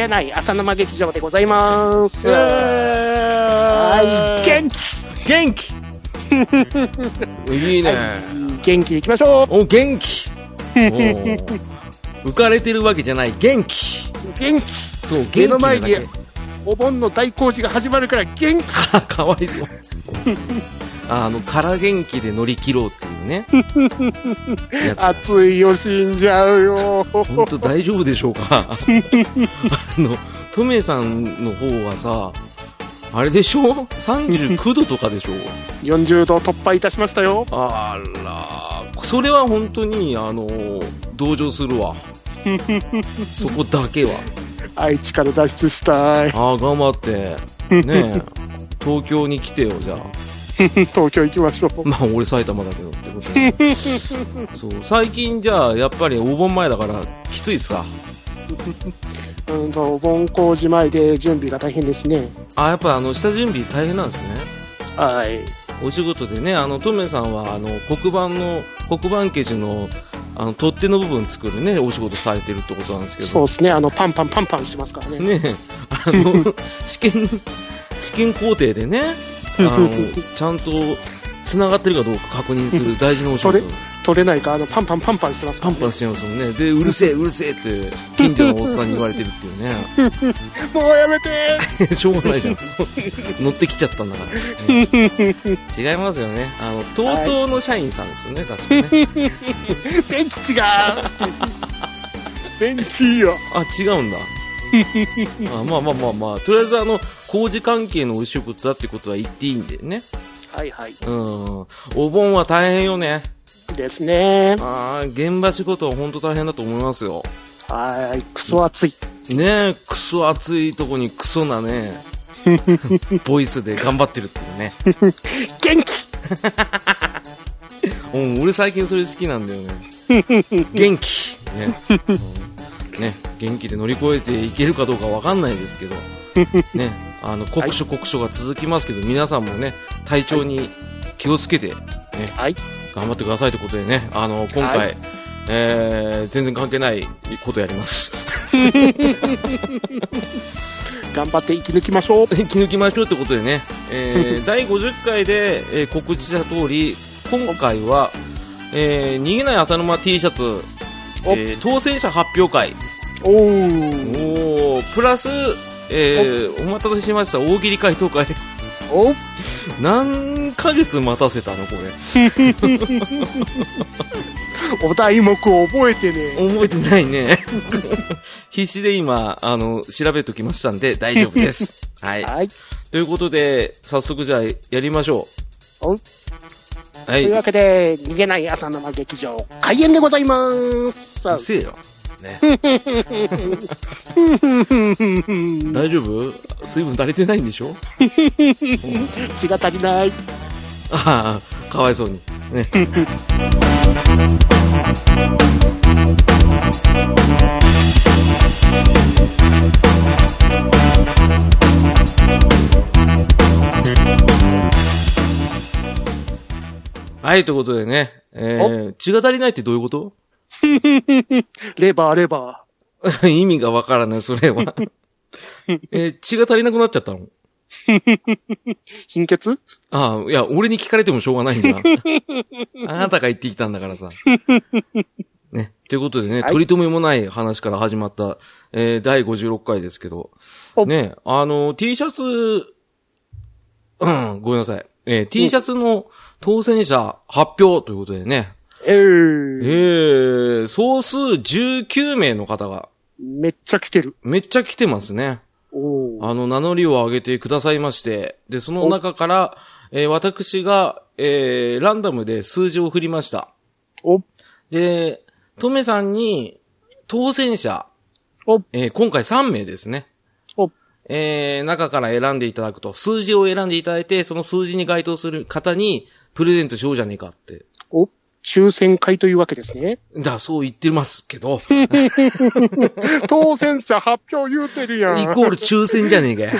56回、逃げない浅沼劇場でございます。はい、元気。元気。いいね。元気でいきましょお、元気。お浮かれてるわけじゃない。元気。う元気。そう、元気目の前にお盆の大工事が始まるから元気。あ かわいそう。あの、空元気で乗り切ろうって。いうね。やつ。暑いよ、死んじゃうよ。本当大丈夫でしょうか？あの、トメさんの方はさ、あれでしょ ?39 度とかでしょ？40度突破いたしましたよ。あら、それは本当に、あの、同情するわ。そこだけは。愛知から脱出したい。ああ、頑張って。ねえ。東京に来てよ、じゃあ。東京行きましょう。まあ、俺埼玉だけどってことで。そう、最近じゃあ、やっぱりお盆前だから、きついっすか？うんと、お盆工事前で準備が大変ですね。あやっぱあの、下準備大変なんですね。はい。お仕事でね、あの、トメさんは、あの、黒板の、黒板消しの、あの、取っ手の部分作るね、お仕事されてるってことなんですけど。そうですね。あの、パンパンパンパンしてますからね。ねえ、あの、試験、試験工程でね、ちゃんと、繋がってるかどうか確認する大事なお仕事。取れないか、あの、パンパンパンパンしてますね、パンパンしちゃいますもんね。で、うるせえ、うるせえって、近所のおっさんに言われてるっていうね。もうやめて しょうがないじゃん。乗ってきちゃったんだから。ね違いますよね。あの、TOTO の社員さんですよね、確かね。電気違う電気よ。あ、違うんだ。あまあまあまあまあ、とりあえずあの、工事関係のお仕事だってことは言っていいんでね。はいはい。うん。お盆は大変よね。ですね。ああ、現場仕事は本当大変だと思いますよ。はい。クソ暑い。ねえ、クソ暑いとこにクソなね、ボイスで頑張ってるっていうね。元気うん、俺最近それ好きなんだよね。元気。ね。う んね、元気で乗り越えていけるかどうかわかんないですけど、ね、あの、酷暑酷暑が続きますけど、皆さんもね、体調に気をつけて、ね、はい。頑張ってくださいということでね、あの、今回、はいえー、全然関係ないことやります。頑張って生き抜きましょう。気抜きましょうってことでね、えー、第50回で、えー告知した通り、今回は、えー、逃げない浅沼 T シャツ、おえー当選者発表会、おー。おープラス、えー、お待たせしました、大喜利回答会。お何ヶ月待たせたのこれ。お題目を覚えてね。覚えてないね。必死で今、あの、調べときましたんで大丈夫です。はい。はい。ということで、早速じゃあやりましょおう。はというい。わけで、逃げない浅沼劇場、開演でございます。うっせえよ。ね。大丈夫？水分足りてないんでしょ？血が足りない。ああ、かわいそうに。ね。はい、ということでね、えー、血が足りないってどういうこと？レバー、レバ 意味がわからない、それは。えー血が足りなくなっちゃったの？ー。貧血？ああ、いや、俺に聞かれてもしょうがないんだ。あなたが言ってきたんだからさ。ね。ということでね、はい取り留めもない話から始まった、えー、第56回ですけど。おね、あの、T シャツ、うん、ごめんなさい。えー、T シャツの当選者発表ということでね。ええー。ー、総数19名の方が、めっちゃ来てる。めっちゃ来てますね。おー。あの、名乗りを上げてくださいまして、で、その中から、えー私が、えーランダムで数字を振りました。お、で、トメさんに、当選者、お、えー今回3名ですね。お、えー中から選んでいただくと、数字を選んでいただいて、その数字に該当する方に、プレゼントしようじゃねえかって。お、抽選会というわけですね。だ、そう言ってますけど、当選者発表言うてるやん。イコール抽選じゃねえかよ。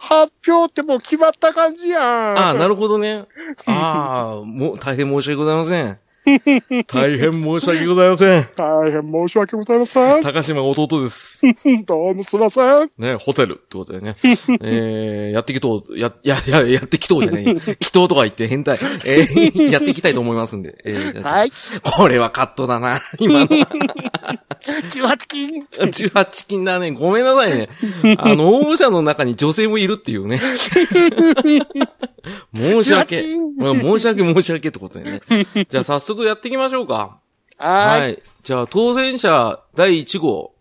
発表ってもう決まった感じやん。ああ、なるほどね。ああ、もう、大変申し訳ございません。大変申し訳ございません。大変申し訳ございません。高島弟です。どうもすいません。ね、ホテルってことでね。えー、やってきとう、や、や、や、やってきとうじゃねえよ。祈祷とか言って変態。えー、やっていきたいと思いますんで。えー、はい。これはカットだな、今の。18金。18金だね。ごめんなさいね。あの、応募者の中に女性もいるっていうね。申し訳。18金うん申し訳申し訳ってことでね。じゃあ早速やっていきましょうか。は。はいい。じゃあ当選者第1号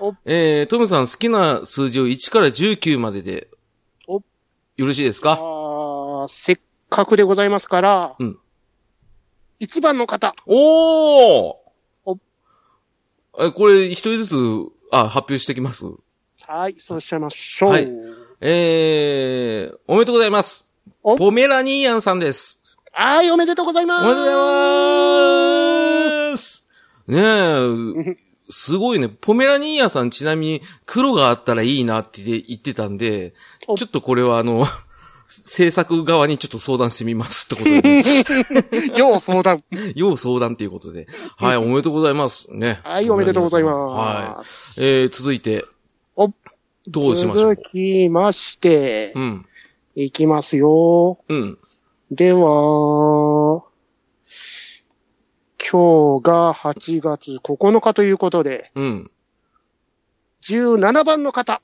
お。えー、トムさん好きな数字を1から19までで。およろしいですか？あーせっかくでございますから、うん一番の方。おーおえ、これ一人ずつ、あ、発表していきます？はい、そうしちゃいましょう。はいえー、おめでとうございます。お？ポメラニーヤンさんです。はい、おめでとうございます。おめでとうございます。ねえ、すごいね。ポメラニーヤンさんちなみに黒があったらいいなって言ってたんで、おちょっとこれはあの、制作側にちょっと相談してみますってことで、ね、要相談。要相談っていうことで。はい、おめでとうございます。ね。はい、おめでとうございはます。い。えー、続いて、おどうしましょう？続。きましてう、ん。いきますよ。うん。では、今日が8月9日ということで、うん。17番の方。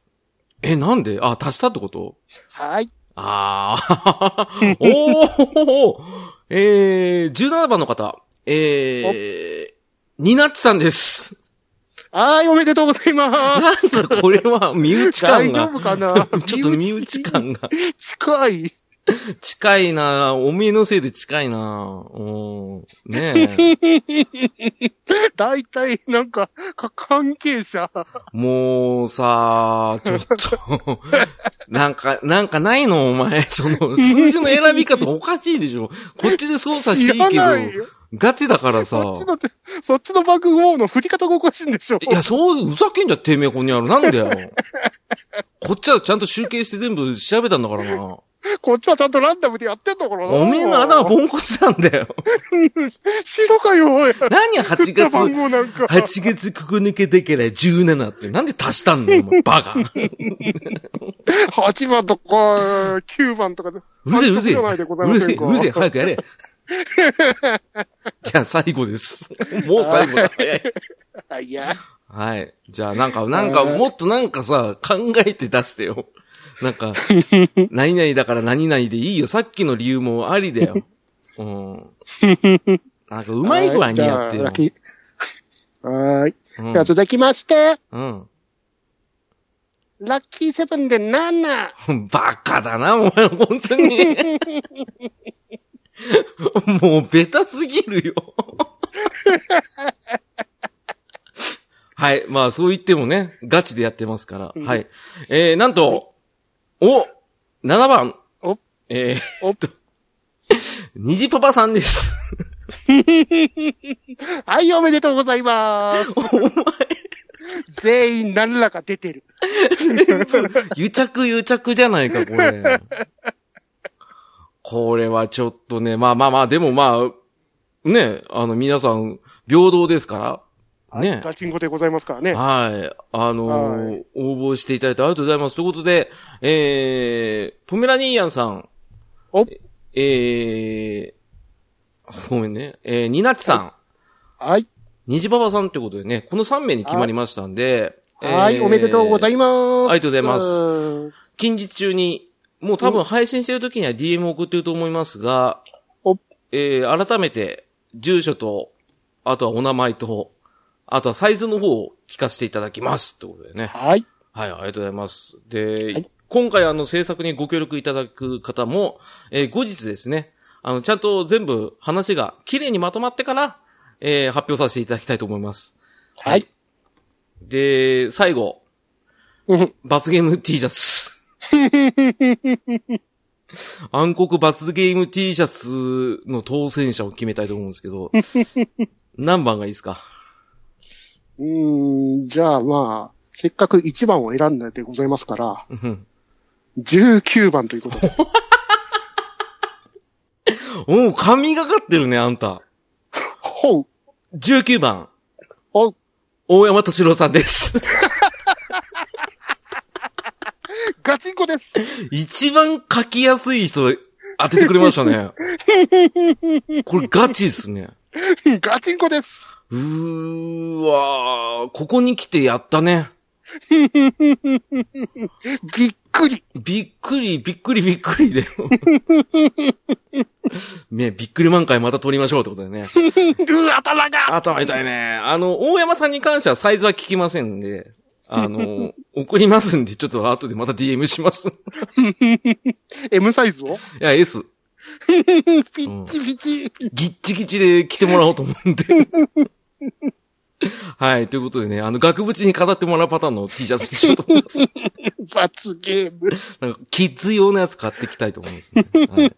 え、なんで？あ、足したってこと？はい。あー。おーえー、17番の方。えー、ニナッチさんです。はい、おめでとうございまなんす。かこれは身内感大丈が、夫かな？ちょっと身内感が近い。近いなおめえのせいで近いなうん。ねえ。大体、なんか、か、関係者。もうさ、ちょっと、なんか、なんかないの？お前。その、数字の選び方おかしいでしょ。こっちで操作していいけど、ガチだからさ。そっちの、そっちの番号の振り方がおかしいんでしょいや、そう、ふざけんじゃ、てめえ、こんにゃる。なんだよ。こっちはちゃんと集計して全部調べたんだからな。こっちはちゃんとランダムでやってんだからな。おめえの頭ポンコツなんだよ。しろかよ、おい。何8月、番号なんか。8月9日だから17って、なんで足したんだよ、お前バカ。8番とか、9番とかで。うるせえ、うるせえ。うまるせえ、うるせえ、早くやれ。じゃあ最後です。もう最後だ。早い。あいや。はい。じゃあなんか、なんか、もっとなんかさ、考えて出してよ。なんか、何々だから何々でいいよ。さっきの理由もありだよ。うん。なんか、うまい具合にやってよは。い。はーい。うんでは続きまして、うん。ラッキーセブンで7。バカだな、お前、本当に。もう、ベタすぎるよ。はい。まあ、そう言ってもね、ガチでやってますから。はい。えー、なんと、お !7 番。おえー、おっと、虹パパさんです。はい、おめでとうございます。お前、全員何らか出てる。癒着癒着じゃないか、これ。これはちょっとね、まあまあまあ、でもまあ、ね、あの、皆さん、平等ですから、ね。ガチンコでございますからね。はい。あのーはい応募していただいてありがとうございます。ということで、えー、ポメラニーヤンさん。おえー、ごめんね。えー、ニナッチさん。はい。ニジババさんってことでね、この3名に決まりましたんで。はい、おめでとうございまます。ありがとうございますす。近日中に、もう多分配信してる時には DM 送ってると思いますが、おえー、改めて、住所と、あとはお名前と、あとはサイズの方を聞かせていただきます。ってことでね。はい。はい、ありがとうございます。で、はい今回あの制作にご協力いただく方も、えー後日ですね、あの、ちゃんと全部話が綺麗にまとまってから、えー発表させていただきたいと思います。はい。で、最後、うん罰ゲーム T シャツ。暗黒罰ゲーム T シャツの当選者を決めたいと思うんですけど、何番がいいですか？うーん、じゃあまあ、せっかく1番を選んだでございますから、うん19番ということで。おう、神がかってるね、あんた。ほう。19番、ほう。大山敏郎さんです。ガチンコです。一番書きやすい人当ててくれましたね。これガチですね。ガチンコです。うーわー、ここに来てやったね。びっくり。びっくり、びっくり、びっくりで。ね、びっくり満開また撮りましょうってことでね。うわ、頭が。頭痛いね。あの、大山さんに関してはサイズは聞きませんんで、あの、送りますんで、ちょっと後でまた DM します。い M サイズを？や、S。ピッチピチ。ギッチギチで来てもらおうと思うんで。はい。ということでね、あの、額縁に飾ってもらうパターンの T シャツにしようと思います。罰ゲーム。なんか、キッズ用のやつ買っていきたいと思います、ね。はい。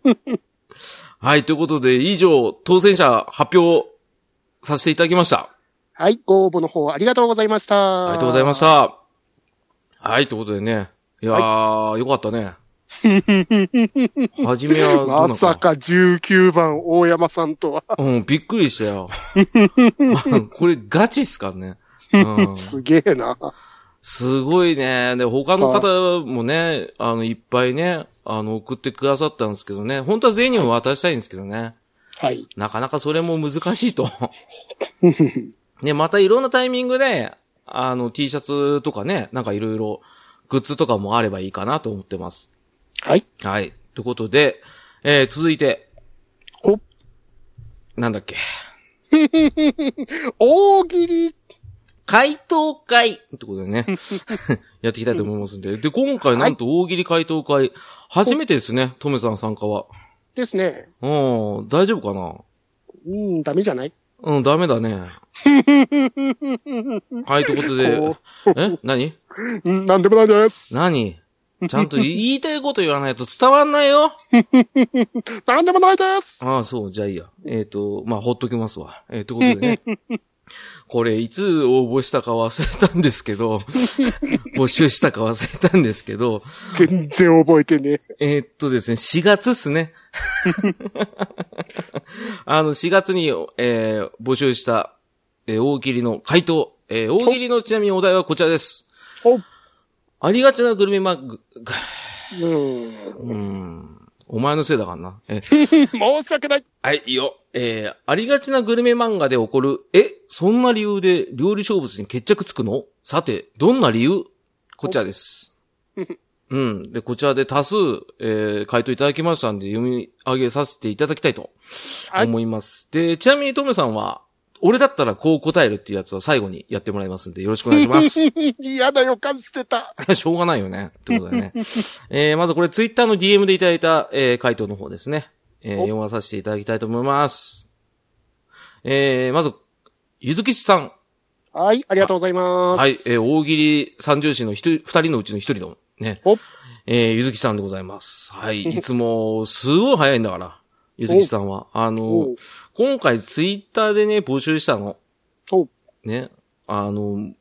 はい。ということで、以上、当選者発表させていただきました。はい、ご応募の方ありがとうございました。ありがとうございまし。た。はい。ということでね。いやー、よかったね。はじめはまさか19番大山さんとは。うん、びっくりしたよ。これガチっすからね？うん、すげえな。すごいね。で、他の方もね、あの、いっぱいね、あの、送ってくださったんですけどね。本当は全員にも渡したいんですけどね。はい。なかなかそれも難しいと。ね、またいろんなタイミングで、あの、T シャツとかね、なんかいろいろ、グッズとかもあればいいかなと思ってます。はい。はい。ということで、えー、続いて、ほ、なんだっけ。大喜利。回答会ってことでね、やっていきたいと思いますんで。で、今回なんと大喜利回答会、初めてですね、トメさん参加は。ですね。うん、大丈夫かなうん、ダメじゃない？うん、ダメだね。はい、ということでこ、え？何？うん、なんでもないです。何？ちゃんと言いたいこと言わないと伝わんないよ。なんでもないです。ああ、そう、じゃあいいや。えっ、と、まあ、ほっときますわ。えー、ということでね。これ、いつ応募したか忘れたんですけど、募集したか忘れたんですけど、全然覚えてねえーっとですね、4月っすね。あの、4月に、えー募集した、えー大喜利の回答。えー大喜利のちなみにお題はこちらです。ほありがちなグルメマッグ、うん。うーん。お前のせいだからな。え、申し訳ない。はい、いいよ。えーありがちなグルメ漫画で起こる、え、そんな理由で料理小物に決着つくの？さて、どんな理由？こちらです。うん。で、こちらで多数、えー回答いただきましたんで、読み上げさせていただきたいとはい思います。で、ちなみにトムさんは、俺だったらこう答えるっていうやつは最後にやってもらいますんで、よろしくお願いします。嫌な予感してた。しょうがないよね。ってことでね。えー、まずこれツイッターの DM でいただいた、えー、回答の方ですね。えー、お読まさせていただきたいと思います。えー、まず、ゆずきちさん。はい、ありがとうございます。はい、えー、大喜利三重士の一人、二人のうちの一人の、ね。おえー、ゆずきさんでございます。はい、いつも、すごい早いんだから。ゆずきさんは。あのお、今回ツイッターでね、募集したの。おね。あの、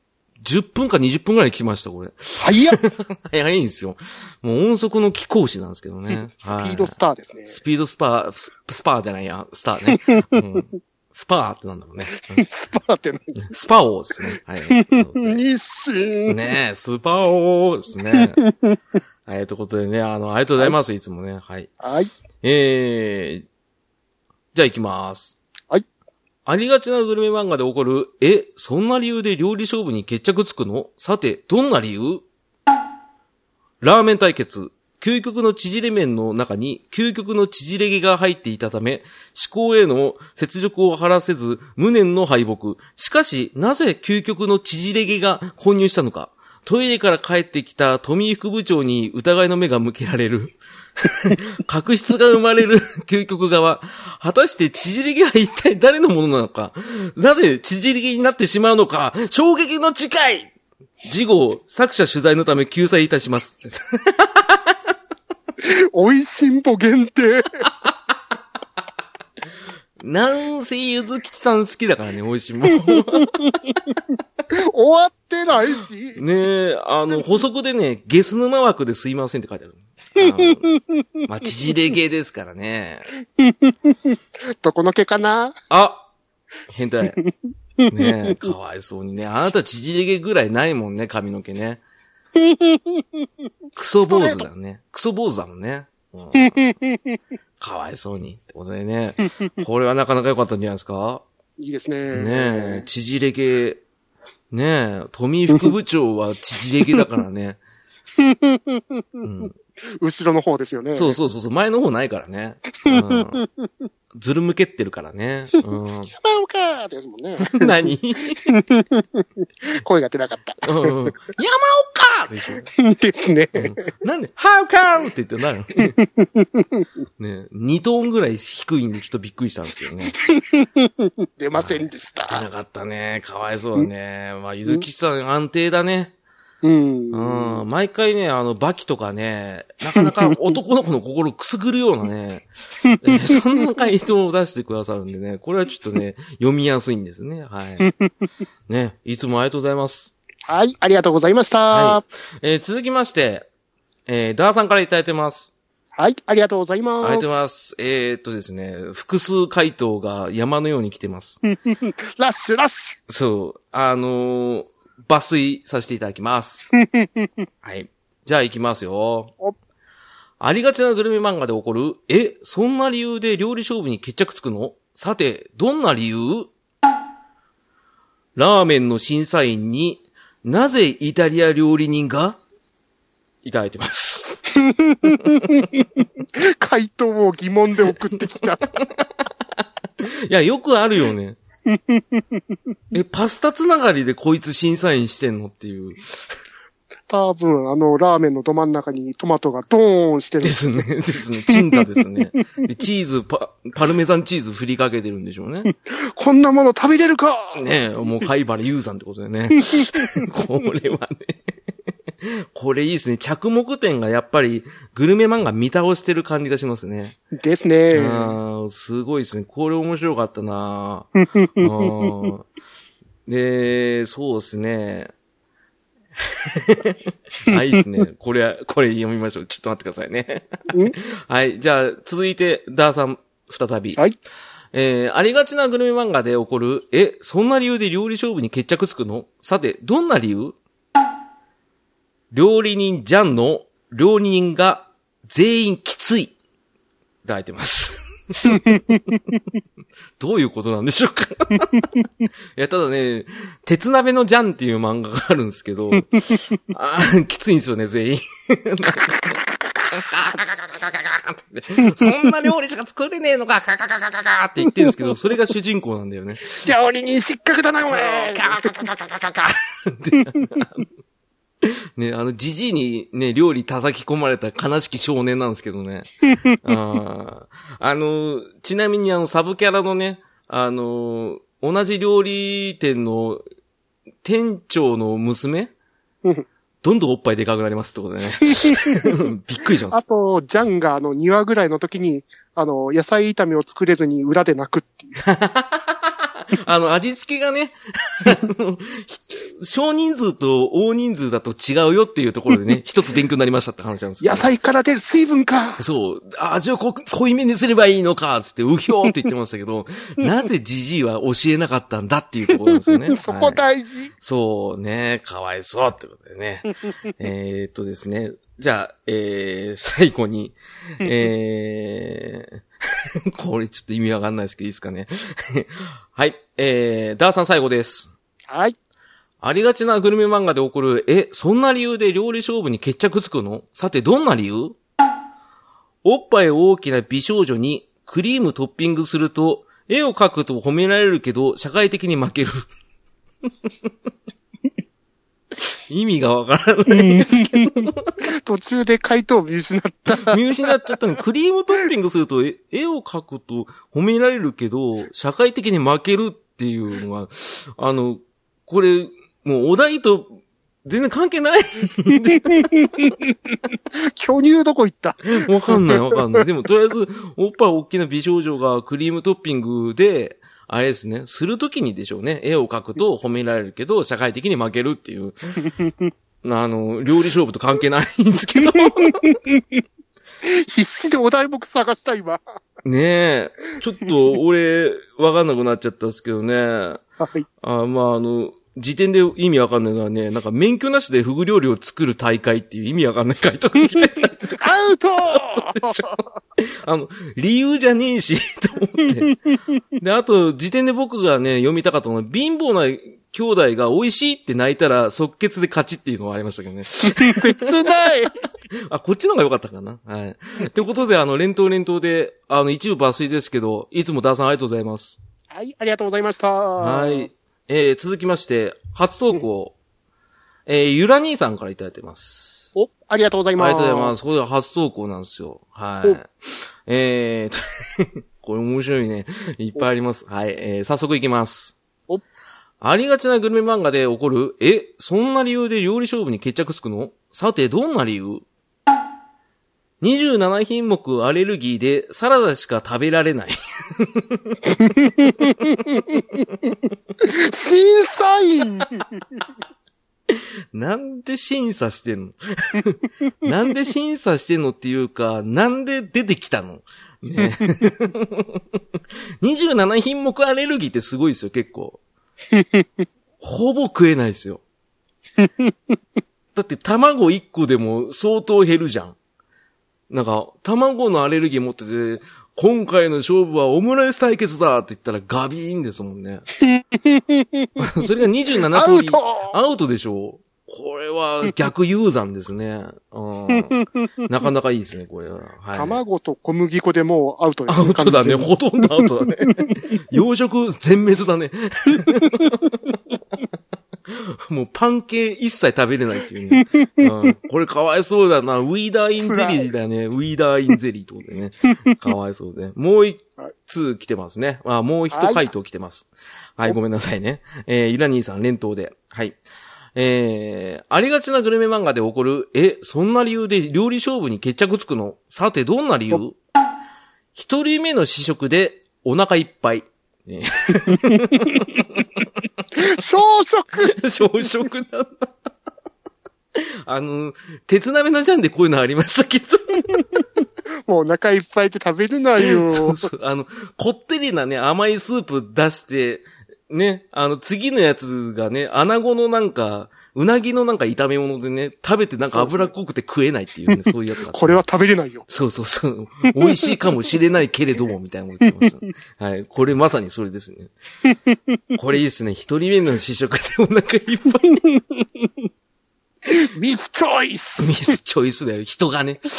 10分か20分くらい来ました、これ。早っ 早いんですよ。もう音速の貴公子なんですけどね。スピードスターですね。スピードスパー、ススパーじゃないや、スターね。うんスパーってなんだろうね。うん スパーって何スパオーですね。はい。日清。ねえ、スパオーですね。はい、ということでね、あの、ありがとうございます、いつもね。はい。はい。えー、じゃあ行きます。はい。ありがちなグルメ漫画で起こる、え、そんな理由で料理勝負に決着つくの？さて、どんな理由？ラーメン対決。究極の縮れ麺の中に究極の縮れ毛が入っていたため、思考への雪力を張らせず、無念の敗北。しかし、なぜ究極の縮れ毛が混入したのか？トイレから帰ってきた富井副部長に疑いの目が向けられる。確執が生まれる 究極側。果たして縮れ毛は一体誰のものなのかなぜ縮れ毛になってしまうのか衝撃の次回次号、作者取材のため救済いたします。美味しんぼ限定。なんせゆずきちさん好きだからね、美味しいもん。ね 終わってないし。え、あの、補足でね、ゲス沼枠ですいませんって書いてある。まあ、縮れ毛ですからね。どこの毛かな？あ変態。ねえ、かわいそうにね。あなた縮れ毛ぐらいないもんね、髪の毛ね。クソ坊主だよね。クソ坊主だもんね。うん、かわいそうに。ってことでね。これはなかなか良かったんじゃないですか？いいですね。ねえ、縮れ毛。ねえ、富井副部長は縮れ毛だからね。うん、後ろの方ですよね。そうそうそうそう、前の方ないからね。うん、ずるむけってるからね。うん、山岡ってやつもんね。何？声が出なかった。うんうん、山岡でしょ。ですね。うん、なんで、How come? って言ってなるね2トーンぐらい低いんでちょっとびっくりしたんですけどね。出ませんでし出なた。かったね。かわいそうだね。まあ、ゆずきさん安定だね。うん。うん。毎回ね、あの、バキとかね、なかなか 男の子の心をくすぐるようなね、えー そんな回答を出してくださるんでね、これはちょっとね、読みやすいんですね。はい。ね、いつもありがとうございます。はい、ありがとうございました。ははえー続きまして、えーダーさんからいただいてます。い、ありがとうございます。ありがとうございます。えー、っとですね、複数回答が山のように来てます。ラッシュラッシそう、あのー抜粋させていただきます。はい。じゃあ行きますよお。ありがちなグルメ漫画で起こる、え、そんな理由で料理勝負に決着つくの？さて、どんな理由？ラーメンの審査員になぜイタリア料理人が？いただいてます。ュ。回答を疑問で送ってきた。いや、よくあるよね。え、パスタつながりでこいつ審査員してんのっていう。多分、あの、ラーメンのど真ん中にトマトがドーンしてる。ですね。ですね。鎮座ですね。でチーズパ、パルメザンチーズ振りかけてるんでしょうね。こんなもの食べれるかねえ、もう貝原優さんってことでね。これはね。これいいですね。着目点がやっぱりグルメ漫画見倒してる感じがしますね。ですね。すごいですね。これ面白かったな うんで、そうですね。あ、いいですね。これ、これ読みましょう。ちょっと待ってくださいね。はい。じゃあ、続いて、ダーさん、再び。はい。えー、ありがちなグルメ漫画で起こる、え、そんな理由で料理勝負に決着つくの？さて、どんな理由？料理人ジャンの料理人が全員きつい。抱いってます。どういうことなんでしょうか いや、ただね、鉄鍋のジャンっていう漫画があるんですけど、あきついんですよね、全員。そんな料理しか作れねえのか、カカカカカカって言ってるんですけど、それが主人公なんだよね。料理人失格だな、お前カカカカカカカ ね、あの、じじいにね、料理叩き込まれた悲しき少年なんですけどね。あーあの、ちなみにあの、サブキャラのね、あの、同じ料理店の店長の娘うん どんどんおっぱいでかくなりますってことでね。びっくりします。あと、ジャンがあの、庭ぐらいの時に、あの、野菜炒めを作れずに裏で泣くっていう。あの、味付けがね、少人数と大人数だと違うよっていうところでね、一つ勉強になりましたって話なんですけど野菜から出る水分かそう、味を濃く濃いめにすればいいのか、つって、うひょーって言ってましたけど、なぜジジイは教えなかったんだっていうところですよね。そこはい大事。そうね、かわいそうってことでね。えーっとですね。じゃあ、えー、最後に、えー、これちょっと意味わかんないですけど、いいですかね。はい、えー、ダーさん最後です。はい。ありがちなグルメ漫画で起こる、え、そんな理由で料理勝負に決着つくの？さて、どんな理由？おっぱい大きな美少女にクリームトッピングすると、絵を描くと褒められるけど、社会的に負ける。意味がわからないんですけど、途中で回答を見失った。見失っちゃったのに、クリームトッピングすると、え絵を描くと褒められるけど、社会的に負けるっていうのは、あの、これ、もうお題と全然関係ない。巨乳どこ行った？わかんないわかんない。でも、とりあえず、おっぱい大きな美少女がクリームトッピングで、あれですね、するときにでしょうね。絵を描くと褒められるけど、社会的に負けるっていう。あの、料理勝負と関係ないんですけど。必死でお題目探した今。ねえ、ちょっと俺、わかんなくなっちゃったんですけどね。はい。あまあ、あの、時点で意味わかんないのはね、なんか免許なしでフグ料理を作る大会っていう意味わかんない回答が来てた。アウト あの、理由じゃねえし、と思って。で、あと、時点で僕がね、読みたかったのは、貧乏な兄弟が美味しいって泣いたら即決で勝ちっていうのがありましたけどね。切ないあ、こっちの方が良かったかな。はい。ということで、あの、連投連投で、あの、一部抜粋ですけど、いつもダーさんありがとうございます。はい、ありがとうございました。は。。はいえー、続きまして、初投稿、えー、ゆら兄さんからいただいてます。お、ありがとうございあます。りがとうございます。これが初投稿なんですよ。はいお。えー、これ面白いね。いっぱいあります。はい。えー、早速いきます。おありがちなグルメ漫画で起こる、え、そんな理由で料理勝負に決着つくの？さて、どんな理由？?27 品目アレルギーでサラダしか食べられない。審査員なんで審査してんの？なんで審査してんのっていうか、なんで出てきたの？ね。27品目アレルギーってすごいですよ、結構。ほぼ食えないですよ。だって卵1個でも相当減るじゃん。なんか、卵のアレルギー持ってて、今回の勝負はオムライス対決だって言ったらガビーンですもんね。それが27ア通り。アウトでしょこれは逆ユ山ですね。うん、なかなかいいですね、これは。はい、卵と小麦粉でもうアウトですアウトだね。ほとんどアウトだね。養殖全滅だね。もうパン系一切食べれないっていうね。うん、これかわいそうだな。ウィーダーインゼリーだね。ウィーダーインゼリーってことでね。かわいそうで。もう一通来てますね。あ、もう一回答来てます。はい、ごめんなさいね。えー、イラニーさん連投で。はい。えー、ありがちなグルメ漫画で起こる、え、そんな理由で料理勝負に決着つくの？さて、どんな理由？一人目の試食でお腹いっぱい。ね、小食 小食なんだ。あの、鉄鍋のジャンでこういうのありましたけど。もうお腹いっぱいで食べれないよ。そうそう。あの、こってりなね、甘いスープ出して、ね、あの、次のやつがね、穴子のなんか、うなぎのなんか炒め物でね、食べてなんか脂っこくて食えないっていうね、そういうやつがあって。これは食べれないよ。そうそうそう。美味しいかもしれないけれども、みたいなこと言ってました。はい。これまさにそれですね。これいいですね。一人目の試食でお腹いっぱい。ミスチョイスミスチョイスだよ。人がね。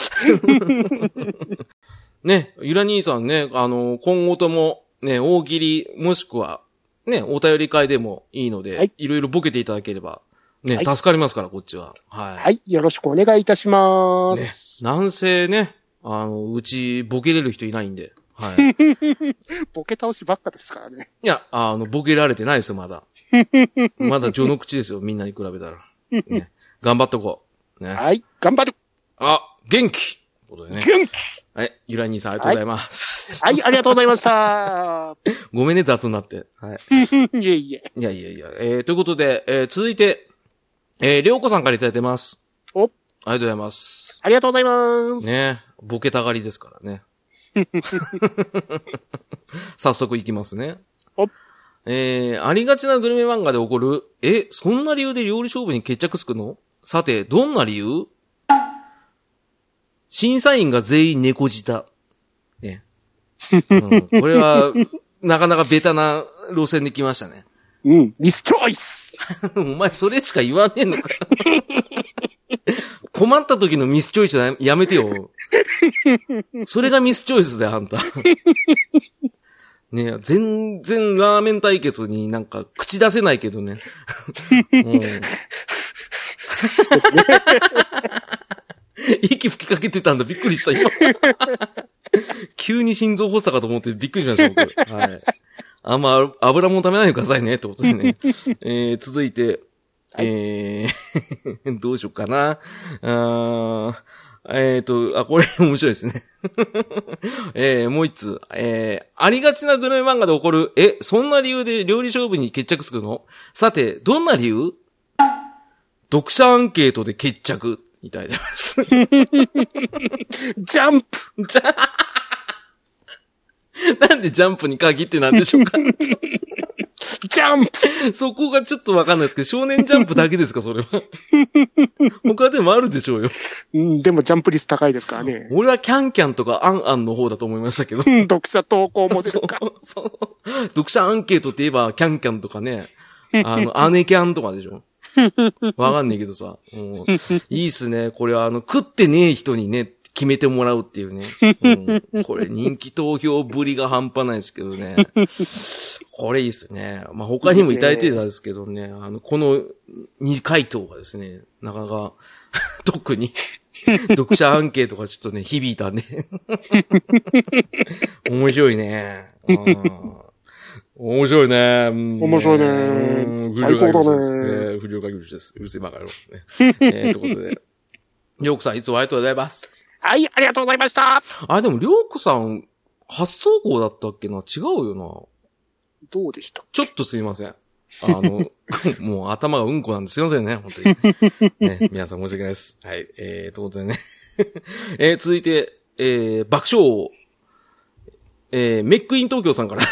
ね、ゆら兄さんね、あの、今後とも、ね、大喜利、もしくは、ね、お便り会でもいいので、はいい、ろいろボケていただければ、ね、はい助かりますから、こっちは。はい。はい、よろしくお願いいたしまねす。、なんせね、あの、うち、ボケれる人いないんで、はい。ボケ倒しばっかですからね。いや、あの、ボケられてないですよ、まだ。まだ序の口ですよ、みんなに比べたら。ね、頑張っとこう。ね。はい、頑張るあ、元気ということでね。元気はい、ゆら兄さんありがとうございます。はい、ありがとうございました。ごめんね、雑になって。はい。いえいえ。いやいやいや、えー、ということで、えー、続いて、えー、りょうこさんからいただいてます。お、ありがとうございます。ありがとうございます。ねボケたがりですからね。早速いきますね。おえー、ありがちなグルメ漫画で起こる、え、そんな理由で料理勝負に決着つくの？さて、どんな理由？審査員が全員猫舌。ね。うん、これは、なかなかベタな路線で来ましたね。うん、ミスチョイスお前それしか言わねえのかよ。困った時のミスチョイスややめてよ。それがミスチョイスだよ、あんた。ねえ、全然ラーメン対決になんか口出せないけどね。うん、息吹きかけてたんだ、びっくりした、今。急に心臓発作かと思ってびっくりしました、僕。はい。あんま油もん食べないでくださいね、ってことでね。えー、続いて、えー、どうしようかな。あーえっ、と、あ、これ面白いですね。えー、もう一つ。えー、ありがちなグルメ漫画で起こる、え、そんな理由で料理勝負に決着つくの？さて、どんな理由？読者アンケートで決着。いただいてます。ジャンプじゃ なんでジャンプに限ってなんでしょうか？ジャンプそこがちょっとわかんないですけど、少年ジャンプだけですか、それは？他でもあるでしょうよ。うん、でもジャンプ率高いですからね。俺はキャンキャンとかアンアンの方だと思いましたけど。うん読者投稿モデ そうルか。、そう。読者アンケートって言えば、キャンキャンとかね、あの、姉キャンとかでしょ。わかんないけどさ。うんいいっすね。これは、あの、食ってねえ人にね、決めてもらうっていうね。うんこれ人気投票ぶりが半端ないですけどね。これいいっすね。まあ、他にもいただいてたんですけどね。あの、この2回答がですね、なかなか、特に、読者アンケートがちょっとね、響いたんで。面白いね。うん面白いね。うん面白いねうん最高だね不良会議です不良会議です。うるせえバカ野郎。ね。え ー、ということで。りょうこさん、いつもありがとうございます。はい、ありがとうございました。あ、でも、りょうこさん、発送号だったっけな？違うよな。どうでしたちょっとすいません。あの、もう頭がうんこなんですいませんね、本当に。ね、皆さん申し訳ないです。はい。えー、ということでね。えー、続いて、えー、爆笑王。えー、メックイン東京さんから。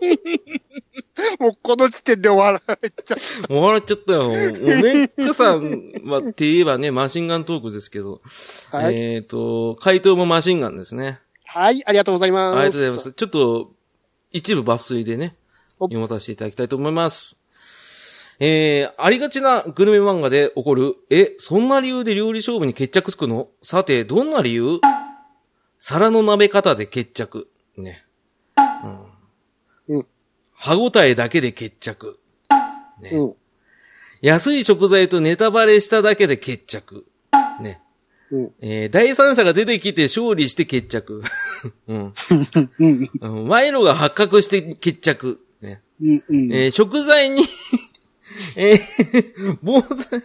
もうこの時点で笑っちゃう。もう笑っちゃったよ。もうメックさんは、って言えばね、マシンガントークですけど。はい。えーと、回答もマシンガンですね。はい、ありがとうございます。ありがとうございます。ちょっと、一部抜粋でね、お読まさせていただきたいと思います。えー、ありがちなグルメ漫画で起こる、え、そんな理由で料理勝負に決着つくの？さて、どんな理由？皿の鍋方で決着。ね。歯ごたえだけで決着。ね。うん。安い食材とネタバレしただけで決着。ね。うん。えー第三者が出てきて勝利して決着。うん。賄賂が発覚して決着。ね。うん。うん。えー食材に、えー、防災、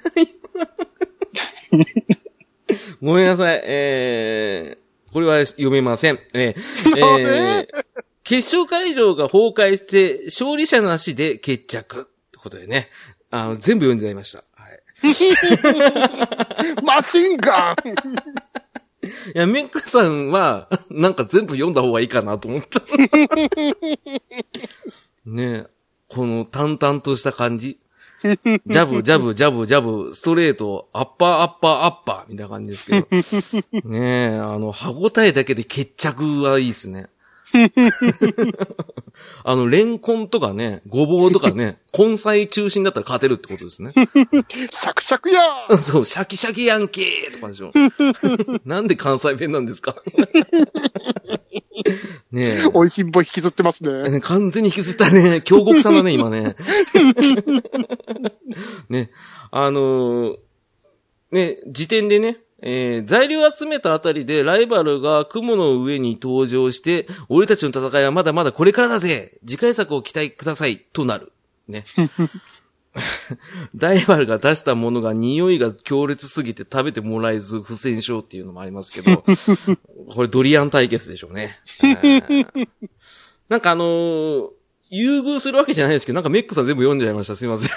ごめんなさい。えー、これは読めません。えー、えー、決勝会場が崩壊して、勝利者なしで決着。ってことでね。あの、全部読んでいました。はい。マシンガン いや、メックさんは、なんか全部読んだ方がいいかなと思った。ねえ、この淡々とした感じ。ジャブ、ジャブ、ジャブ、ジャブ、ストレート、アッパー、アッパー、アッパー、みたいな感じですけど。ねえ、あの、歯応えだけで決着はいいですね。あの、レンコンとかね、ごぼうとかね、根菜中心だったら勝てるってことですね。シャクシャクやー そう、シャキシャキヤンキーとかでしょ。なんで関西弁なんですか？ね美味しいんぼ引きずってますね。え。完全に引きずったね。京極さんだね、今ね。ね。あのーね、時点でね、えー材料集めたあたりでライバルが雲の上に登場して、俺たちの戦いはまだまだこれからだぜ次回作を期待くださいとなる。ね。ライバルが出したものが匂いが強烈すぎて食べてもらえず不戦勝っていうのもありますけど、これドリアン対決でしょうね。なんかあのー優遇するわけじゃないですけど、なんかメックさん全部読んじゃいました。すいません。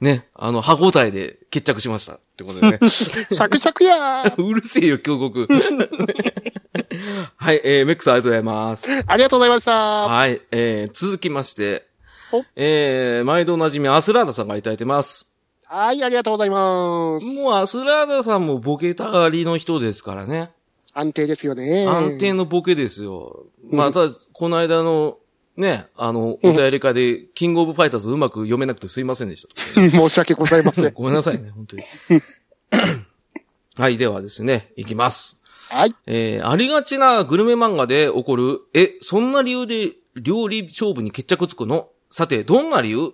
ね、あの、歯応えで決着しました。ってことでね。シャクシャクやー うるせえよ、京極。はい、えー、メックさんありがとうございます。ありがとうございました。はい、えー、続きましてお、えー、毎度おなじみアスラーダさんがいただいてます。はい、ありがとうございます。もうアスラーダさんもボケたがりの人ですからね。安定ですよね。安定のボケですよ。まあ、ただ、この間の、ね、あの、お便り会で、キングオブファイターズうまく読めなくてすいませんでした。申し訳ございません。ごめんなさいね、本当に。はい、ではですね、いきます。はい。えー、ありがちなグルメ漫画で起こる、え、そんな理由で料理勝負に決着つくの？さて、どんな理由？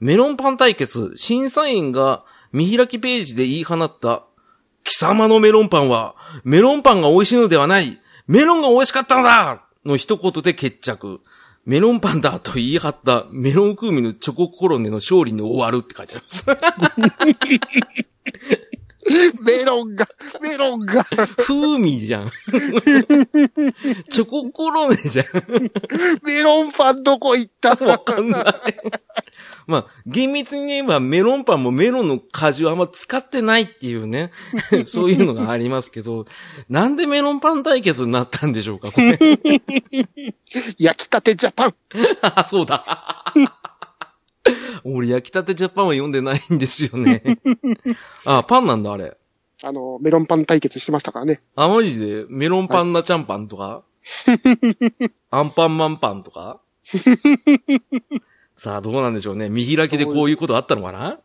メロンパン対決、審査員が見開きページで言い放った、貴様のメロンパンは、メロンパンが美味しいのではない、メロンが美味しかったのだの一言で決着。メロンパンだと言い張ったメロン風味のチョココロネの勝利に終わるって書いてあります。メロンが、メロンが、風味じゃん。チョココロネじゃん。メロンパンどこ行ったわかんない。まあ、厳密に言えばメロンパンもメロンの果汁あんま使ってないっていうね。そういうのがありますけど、なんでメロンパン対決になったんでしょうか、これ。焼きたてジャパン。あ、そうだ。俺、焼きたてジャパンは読んでないんですよね。あ、パンなんだ、あれ。あの、メロンパン対決してましたからね。あ、マジで、メロンパンナチャンパンとか、アンパンマンパンとか？さあ、どうなんでしょうね。見開きでこういうことあったのかな？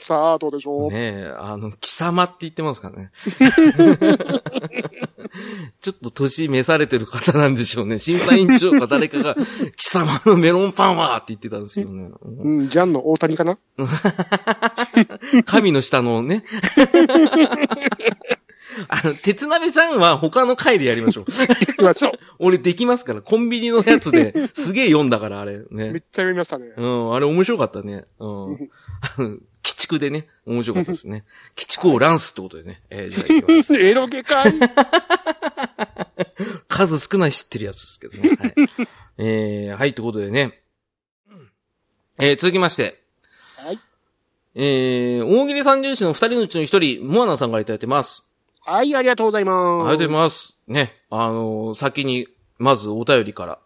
さあ、どうでしょう。ねえ、あの、貴様って言ってますからね。ちょっと年召されてる方なんでしょうね。審査委員長か誰かが、貴様のメロンパンはって言ってたんですけどね。うん、ジャンの大谷かな？神の下のね。あの、鉄鍋ちゃんは他の回でやりましょう。行きましょう。俺できますから、コンビニのやつですげえ読んだから、あれ。ね。めっちゃ読みましたね。うん、あれ面白かったね。うん。鬼畜でね、面白かったですね。鬼畜をランスってことでね。えー、じゃあ行きます。エロゲかい 数少ない知ってるやつですけどね。はい。えー、はい、ということでね。えー、続きまして。はい。えー、大喜利三重士の二人のうちの一人、モアナさんからいただいてます。はい、ありがとうございます。ありがとうございます。ね。あのー先に、まずお便りから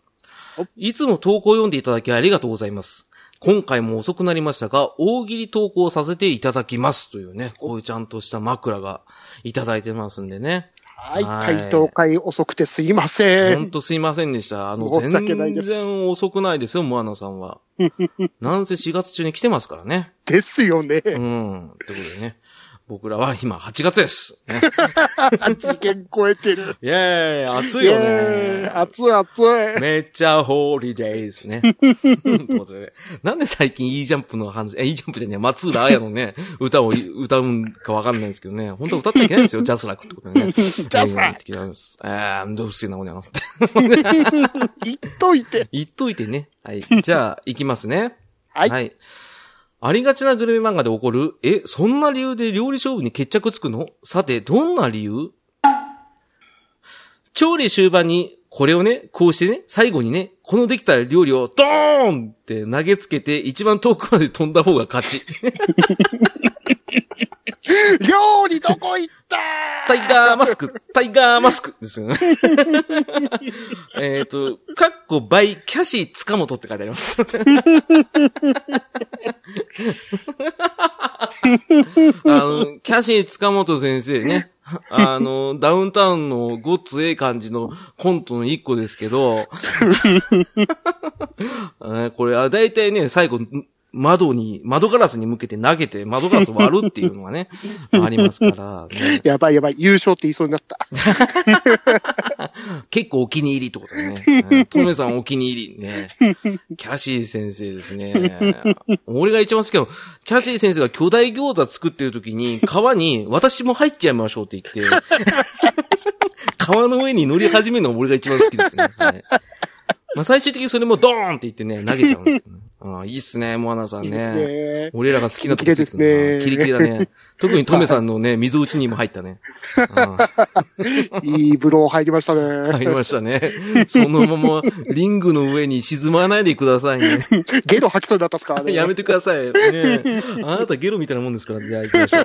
お。いつも投稿を読んでいただきありがとうございます。今回も遅くなりましたが、大喜利投稿させていただきますというね、こういうちゃんとした枕がいただいてますんでね。はい、はい回答会遅くてすいません。ほんとすいませんでした。あの、全然遅くないですよ、モアナさんは。なんせ4月中に来てますからね。ですよね。うん。ってことでね。僕らは今8月です。ね、次元超えてる。イェーイ暑いイよね。熱い熱い。めっちゃホーリデーですね。なんで最近 E ジャンプの話、え、E ジャンプじゃねえ、松浦綾のね、歌を歌うんかわかんないんですけどね。本当は歌っちゃいけないんですよ、ジャスラックってことでね。ジャスラッククえー、どうしてんな、こにゃのって。言っといて。言っといてね。はい。じゃあ、行きますね。はい。はい。ありがちなグルメ漫画で起こる、え、そんな理由で料理勝負に決着つくの？さて、どんな理由？調理終盤に、これをね、こうしてね、最後にね、このできた料理をドーンって投げつけて、一番遠くまで飛んだ方が勝ち。料理どこ行ったタイガーマスク、タイガーマスクですよね。えっと、かっこバイ、キャシー塚本って書いてあります。あの、キャシー塚本先生ね。あの、ダウンタウンのごっつええ感じのコントの一個ですけど、あこれ、あだいたいね、最後、窓に、窓ガラスに向けて投げて、窓ガラス割るっていうのがね、ありますから、ね、やばいやばい、優勝って言いそうになった。結構お気に入りってことだね。うんトメさんお気に入りね。キャシー先生ですね。俺が一番好きなの、キャシー先生が巨大餃子作ってる時に、川に私も入っちゃいましょうって言って、川の上に乗り始めるのが俺が一番好きですね。はいまあ最終的にそれもドーンって言ってね、投げちゃうんですけどね。ああいいっすね、モアナさんいいですね。ね。俺らが好きなとこですねキリキリだね。特にトメさんのね、溝打ちにも入ったね。いいブロー入りましたね。入りましたね。そのまま、リングの上に沈まないでくださいね。ゲロ吐きそうになったっすからね。やめてください。ねえあなたゲロみたいなもんですから、じゃあ行きましょう。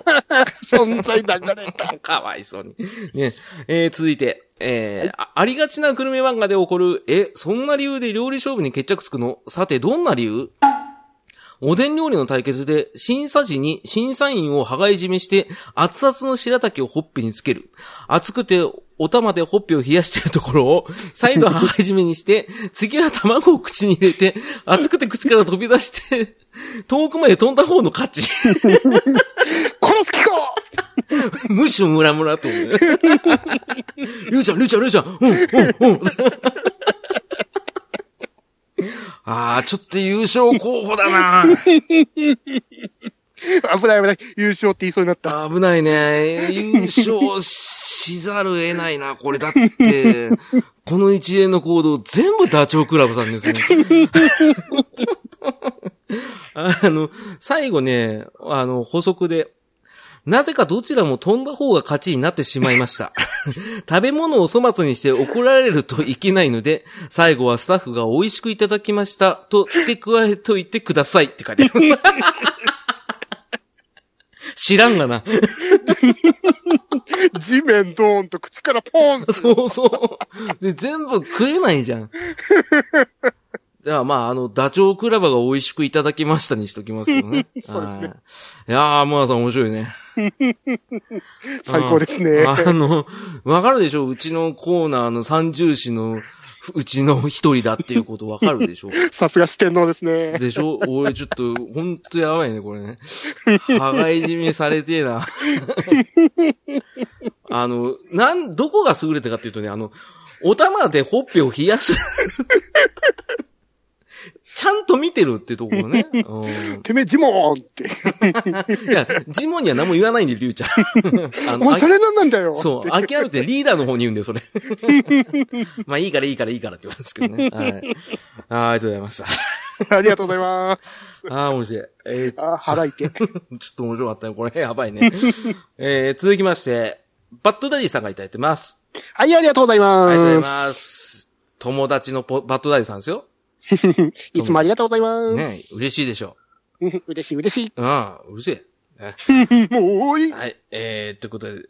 存在流れた。かわいそうに。ねえー続いて、えーあありがちなグルメ漫画で起こる、え、そんな理由で料理勝負に決着つくの？さて、どんな理由？おでん料理の対決で、審査時に審査員を羽交い締めして、熱々の白滝をほっぺにつける。熱くて、お玉でほっぺを冷やしているところを、再度羽交い締めにして、次は卵を口に入れて、熱くて口から飛び出して、遠くまで飛んだ方の勝ち。殺す気かむしろムラムラと思う。りゅうちゃん、りゅうちゃん、りゅうちゃん、うん、うん、うん。ああ、ちょっと優勝候補だな。危ない危ない。優勝って言いそうになった。危ないね。優勝しざるを得ないな、これ。だって、この一連の行動、全部ダチョウ倶楽部さんですね。あの、最後ね、あの、補足で、なぜかどちらも飛んだ方が勝ちになってしまいました。食べ物を粗末にして怒られるといけないので、最後はスタッフが美味しくいただきましたと付け加えといてくださいって書いてある。知らんがな。地面ドーンと口からポーンそうそう。で、全部食えないじゃん。じゃあまあ、あの、ダチョウクラバが美味しくいただきましたにしときますけどね。そうですねはい。いやー、モアさん面白いね。最高ですね。あの、わかるでしょう？ちのコーナーの三重視のうちの一人だっていうことわかるでしょ さすが四天王ですね。でしょ？俺ちょっと、ほんとやばいね、これね。羽がいじめされてえな。あの、なん、どこが優れたかっていうとね、あの、お玉でほっぺを冷やす。ちゃんと見てるってところね。うんてめえ、ジモーンって。いや、ジモンには何も言わないんで、リュウちゃん。あお前、それなんなんだよ。そう、諦めてリーダーの方に言うんだよ、それ。まあいいからいいからいいからって言われるんですけどね。はい。ありがとうございました。ありがとうございます。ああ、面白い。えーあ、腹痛い。ちょっと面白かったね。これ、やばいね。えー、続きまして、バッドダディさんがいただいてます。はい、ありがとうございます。ありがとうございます。友達のポバッドダディさんですよ。いつもありがとうございます。ね嬉しいでしょうん 嬉しい、嬉しい。う。うん、うるせえ。ね もういい。はい、えー、ということで、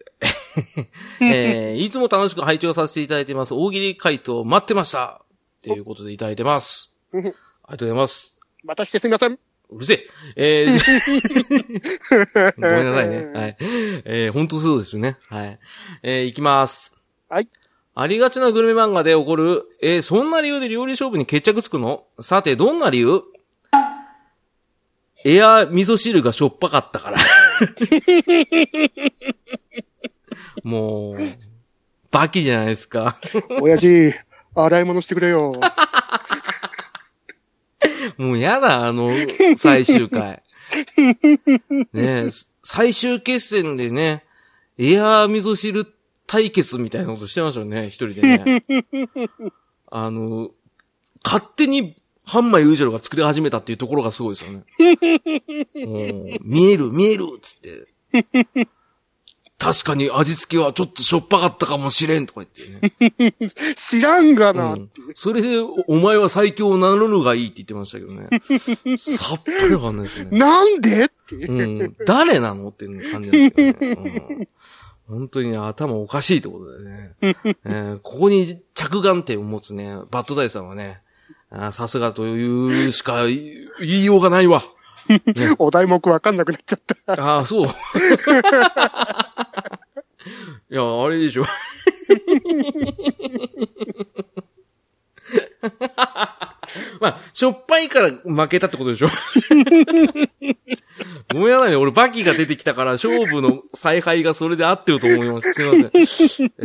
えー、いつも楽しく拝聴させていただいてます。大喜利回答待ってました。ということでいただいてます。ありがとうございます。またしてすみません。うるせえ。えー、ごめんなさいね。はい。えー、本当そうですね。はい。えー、いきます。はい。ありがちなグルメ漫画で起こる、えー、そんな理由で料理勝負に決着つくの？さて、どんな理由？エア味噌汁がしょっぱかったから。もう、バキじゃないですか。親父、洗い物してくれよ。もうやだ、あの、最終回。ねえ、最終決戦でね、エアー味噌汁対決みたいなことしてましたよね、一人でね。あの、勝手にハンマイウージョロが作り始めたっていうところがすごいですよね。見える、見えるっつって。確かに味付けはちょっとしょっぱかったかもしれんとか言ってね。知らんがな。うんそれで、おお前は最強を名乗るがいいって言ってましたけどね。さっぱりわかんないですよね。なんでって。うん。誰なのっていう感じなんですけどね。うん本当にね、頭おかしいってことでね。えーここに着眼点を持つね、バッドダイさんはね、さすがというしか言いようがないわ。お題目わかんなくなっちゃった。ああ、そう。いや、あれでしょ。まあ、しょっぱいから負けたってことでしょ。ごめんなさいね。俺、バキが出てきたから、勝負の采配がそれで合ってると思います。すいません。い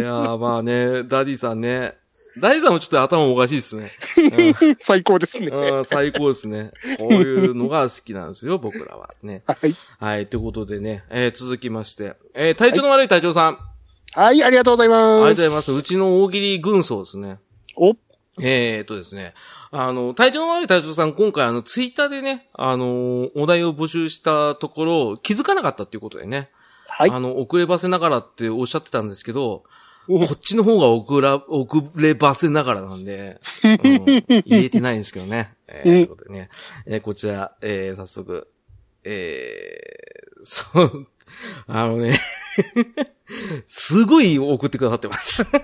やー、まあね、ダディさんね。ダディさんもちょっと頭おかしいですね。最高ですね。うん、うん最高ですね。こういうのが好きなんですよ、僕らは。ね。はい。はい、ということでね、えー続きまして、えー体調の悪い隊長さん、はい、ありがとうございます。ありがとうございます。うちの大喜利軍曹ですね。お、えー、とですね、あの、体調の悪い隊長さん、今回あの、ツイッターでね、あのーお題を募集したところ、気づかなかったっていうことでね、はい。あの、遅ればせながらっておっしゃってたんですけど、おこっちの方が遅ら、遅ればせながらなんで、うん、言えてないんですけどね。えー、ということでね、えーこちら、えー、早速、えー、そう、あのね、すごい送ってくださってます。ラ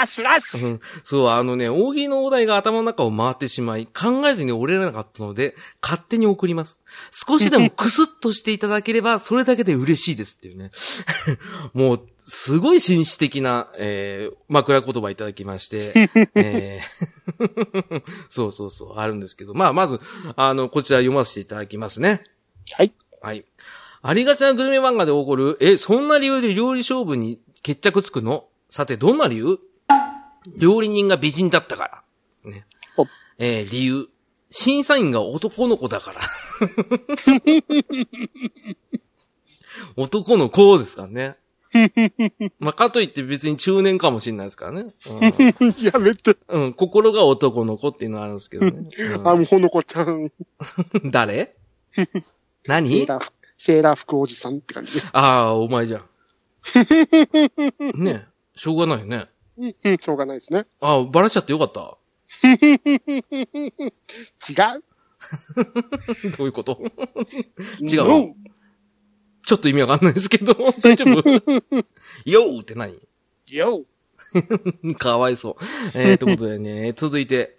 ッシュラッシュうんそう、あのね、大喜利のお題が頭の中を回ってしまい、考えずに折れなかったので、勝手に送ります。少しでもクスッとしていただければ、それだけで嬉しいですっていうね。もう、すごい紳士的な、えー、枕言葉いただきまして、えー そうそうそう、あるんですけど、まあ、まず、あの、こちら読ませていただきますね。はい。はい。ありがちなグルメ漫画で起こる、え、そんな理由で料理勝負に決着つくの？さて、どんな理由？料理人が美人だったから。ねお。えー理由。審査員が男の子だから。男の子ですからね。まあ、かといって別に中年かもしれないですからね。やめて。うん。うん、心が男の子っていうのはあるんですけどね。あ、もうほのこちゃん。うん誰セ何ーラー、セーラー服おじさんって感じで。ああ、お前じゃん。ねしょうがないよね。うん、しょうがないですね。ああ、バラしちゃってよかった。違う どういうこと？違う No ちょっと意味わかんないですけど、大丈夫？よーって何 Yo! かわいそう。えー、ということでね、続いて。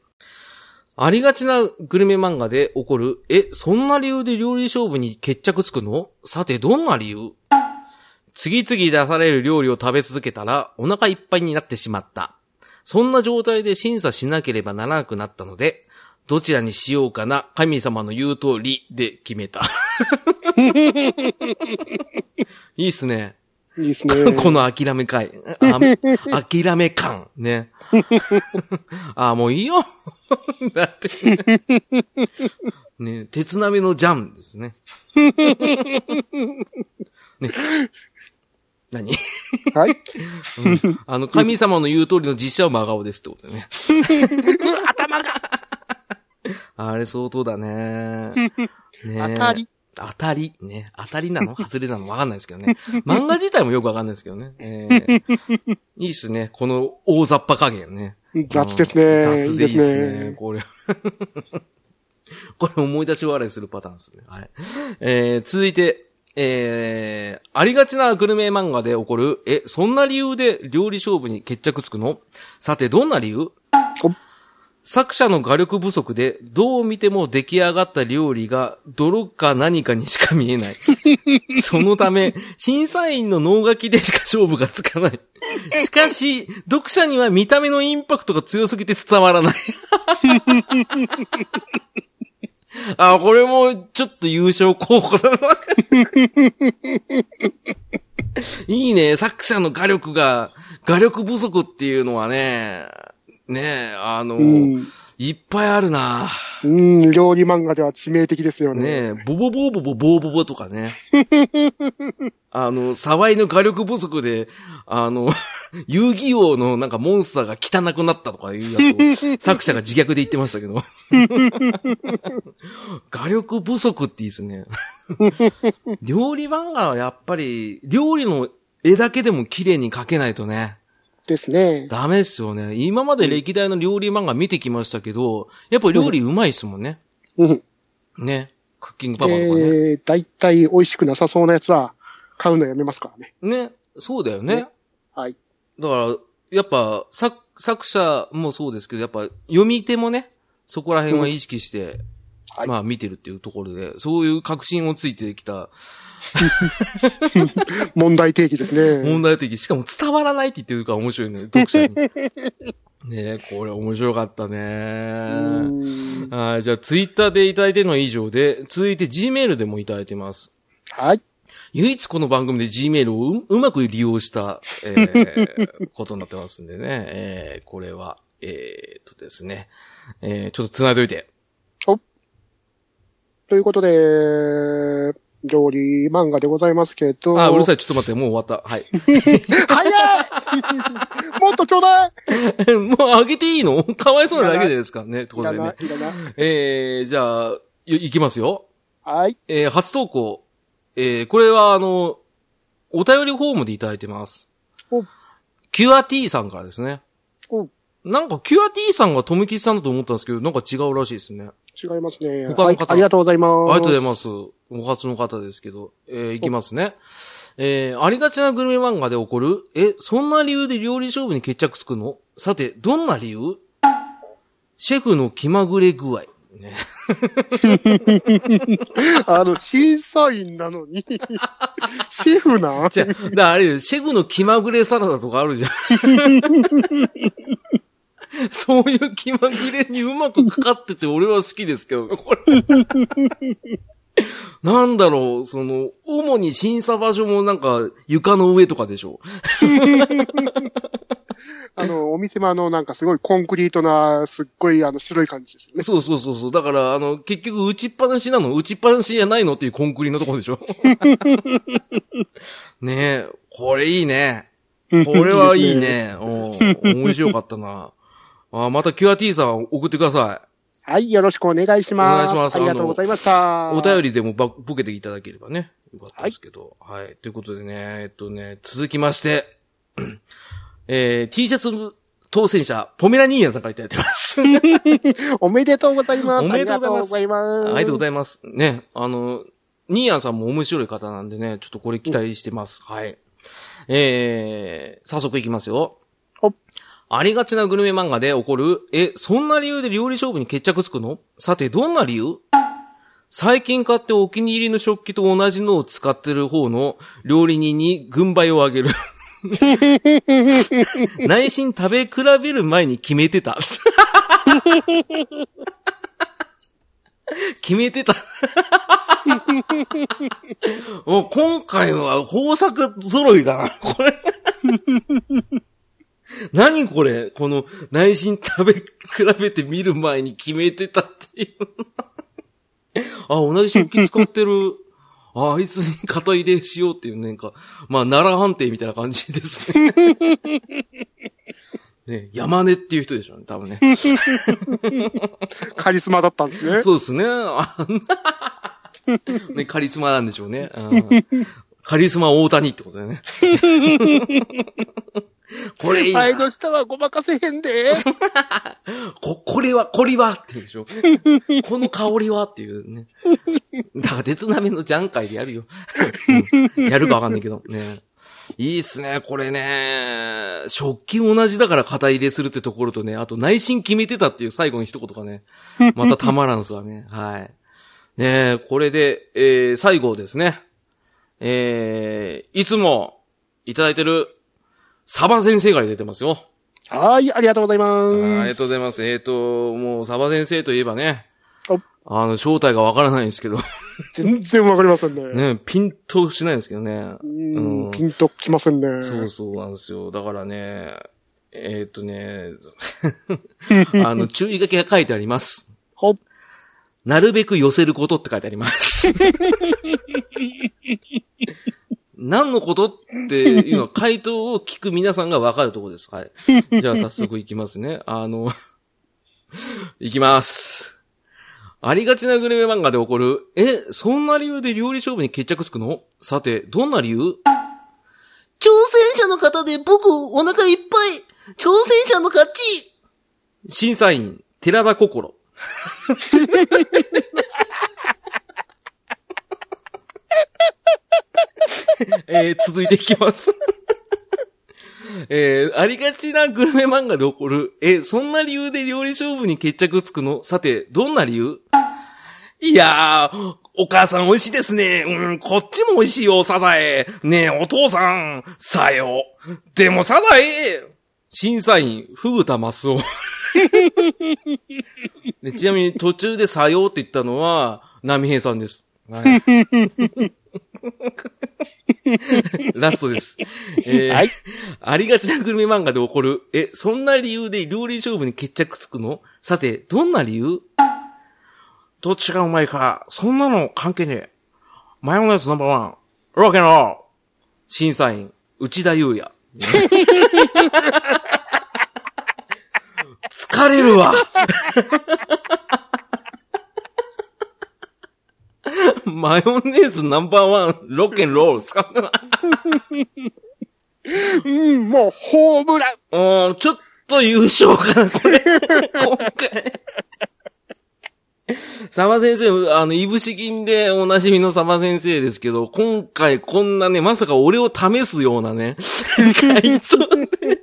ありがちなグルメ漫画で起こる、え、そんな理由で料理勝負に決着つくの？さて、どんな理由？次々出される料理を食べ続けたら、お腹いっぱいになってしまった。そんな状態で審査しなければならなくなったので、どちらにしようかな、神様の言う通りで決めた。いいっすね。いいですね。この諦めかい。あ諦め感。ね。あ、もういいよ。だって。ね、鉄鍋のジャンですね。ね。何、はい。うんあの、神様の言う通りの実写は真顔ですってことだね。頭があれ相当だね。ね当たり。当たり。ね。当たりなの？外れなの？わかんないですけどね。漫画自体もよくわかんないですけどね。えー いいっすね。この大雑把加減ね。雑ですね。雑でいいっすいいですね。ね。これ。これ思い出し笑いするパターンですね。はい。えー、続いて、えー、ありがちなグルメ漫画で起こる、え、そんな理由で料理勝負に決着つくの？さて、どんな理由？作者の画力不足で、どう見ても出来上がった料理が泥か何かにしか見えない。そのため、審査員の脳書きでしか勝負がつかない。しかし、読者には見た目のインパクトが強すぎて伝わらない。あ、これもちょっと優勝候補だな。いいね、作者の画力が、画力不足っていうのはね、ねあの、うん。いっぱいあるな。うん、料理漫画では致命的ですよね。ねえ、ボボボーボボボーボボとかね。あの、沢井の画力不足で、あの、遊戯王のなんかモンスターが汚くなったとかいうやつを 作者が自虐で言ってましたけど。画力不足っていいですね。料理漫画はやっぱり、料理の絵だけでも綺麗に描けないとね。ですね。ダメっすよね。今まで歴代の料理漫画見てきましたけど、やっぱ料理うまいっすもんね。うん。ね。クッキングパパとかね。えー、だいたい美味しくなさそうなやつは買うのやめますからね。ね。そうだよね。ねはい。だから、やっぱ、作、作者もそうですけど、やっぱ、読み手もね、そこら辺は意識して、はいまあ見てるっていうところで、そういう確信をついてきた 問題提起ですね。問題的、しかも伝わらないって言ってるから面白いね、読者に。ねこれ面白かったうね。んはい、じゃあツイッターでいただいてるのは以上で、続いて Gmail でもいただいてます。はい。唯一この番組で Gmail をううまく利用した、えー ことになってますんでね。えーこれは、えーっとですね。えーちょっと繋いどいて。ということで、料理漫画でございますけど。あ、うるさい、ちょっと待って、もう終わった。はい。早いもっとちょうだい もうあげていいの？かわいそうなだけですかね。ところでね。えー、じゃあ、いいきますよ。はい。えー、初投稿。えー、これはあの、お便りフォームでいただいてますお。キュアティさんからですね。おなんか、キュアティさんがトムキスさんだと思ったんですけど、なんか違うらしいですね。違いますね。他の方はいありがとうございます。ありがとうございます。お初の方ですけど。えー、いきますね。えー、ありがちなグルメ漫画で起こる？え、そんな理由で料理勝負に決着つくの？さて、どんな理由？シェフの気まぐれ具合。ね。あの、審査員なのに、シェフなん？じゃあ、だあれよ、シェフの気まぐれサラダとかあるじゃん。そういう気まぐれにうまくかかってて俺は好きですけどね、これ。なんだろう、その、主に審査場所もなんか床の上とかでしょ。あの、お店もあの、なんかすごいコンクリートな、すっごいあの、白い感じですよね。そうそうそうそう。だから、あの、結局打ちっぱなしなの打ちっぱなしじゃないのっていうコンクリのところでしょ。ねえ、これいいね。これはいいね。ね。うん面白かったな。あまたキュアティさん送ってくださはい、よろしくお願いします。お願いしますありがとうございました。お便りでもばボケていただければね、よかったですけど。はい。ということでね、えっとね、続きまして、えー、T シャツ当選者、ポメラニーヤンさんからいただいてます。おめでとうございます。おめでとうございますありがとうございます。ありがとうございます。ね、あの、ニーヤンさんも面白い方なんでね、ちょっとこれ期待してます。はい。えー、早速いきますよ。ありがちなグルメ漫画で起こる、え、そんな理由で料理勝負に決着つくの？さて、どんな理由？最近買ってお気に入りの食器と同じのを使ってる方の料理人に軍配をあげる。内心食べ比べる前に決めてた。決めてた。今回のは豊作揃いだな、これ。何これこの内心食べ比べて見る前に決めてたっていう。あ、同じ食器使ってる。あ、あいつに肩入れしようっていう、なんか、まあ、奈良判定みたいな感じですね。ね、山根っていう人でしょうね、多分ね。カリスマだったんですね。そうですね。あね、カリスマなんでしょうね。うんカリスマ大谷ってことだよね。これいいの下はごまかせへんで。こ、これは、これはって言うでしょ？この香りはっていうね。だから、鉄鍋のジャン会でやるよ。う んやるかわかんないけど。ね。いいっすね、これね。食器同じだから肩入れするってところとね、あと内心決めてたっていう最後の一言がね、またたまらんすわね。はい。ねこれで、えー、最後ですね。えー、いつもいただいてるサバ先生から出てますよ。はい、ありがとうございます。ありがとうございます。えっ、と、もう、サバ先生といえばねお、あの、正体がわからないんですけど、全然わかりませんね。ね、ピンとしないんですけどね。ううんん、ピンときませんね。そうそうなんですよ。だからね、えっ、とね、あの、注意書きが書いてあります。ほっ、なるべく寄せることって書いてあります。何のことっていうのは回答を聞く皆さんがわかるところです。はい。じゃあ早速いきますね。あの、いきます。ありがちなグルメ漫画で起こる、え、そんな理由で料理勝負に決着つくの？さて、どんな理由？挑戦者の方で僕お腹いっぱい挑戦者の勝ち審査員、寺田心。えー続いていきます。えーありがちなグルメ漫画で起こる、えそんな理由で料理勝負に決着つくの？さて、どんな理由？いやー、お母さん美味しいですね。うん、こっちも美味しいよ、サザエ。ねえ、お父さん。さよ。でもサザエ審査員、ふぐたますお。ちなみに途中でさようって言ったのは、波平さんです。はい。ラストです。えーはいありがちなグルメ漫画で起こる。え、そんな理由で料理勝負に決着つくの？さて、どんな理由？どっちがうまいか、そんなの関係ねえ。マヨネーズナンバーワン。ロケンロール審査員、内田祐也。疲れるわ。マヨネーズナンバーワン、ロケンロール使うな。うん、もう、ホームラン。うん、ちょっと優勝かな、これ。今回。サバ先生、あの、いぶし銀でおなじみのサバ先生ですけど、今回こんなね、まさか俺を試すようなね、回答で。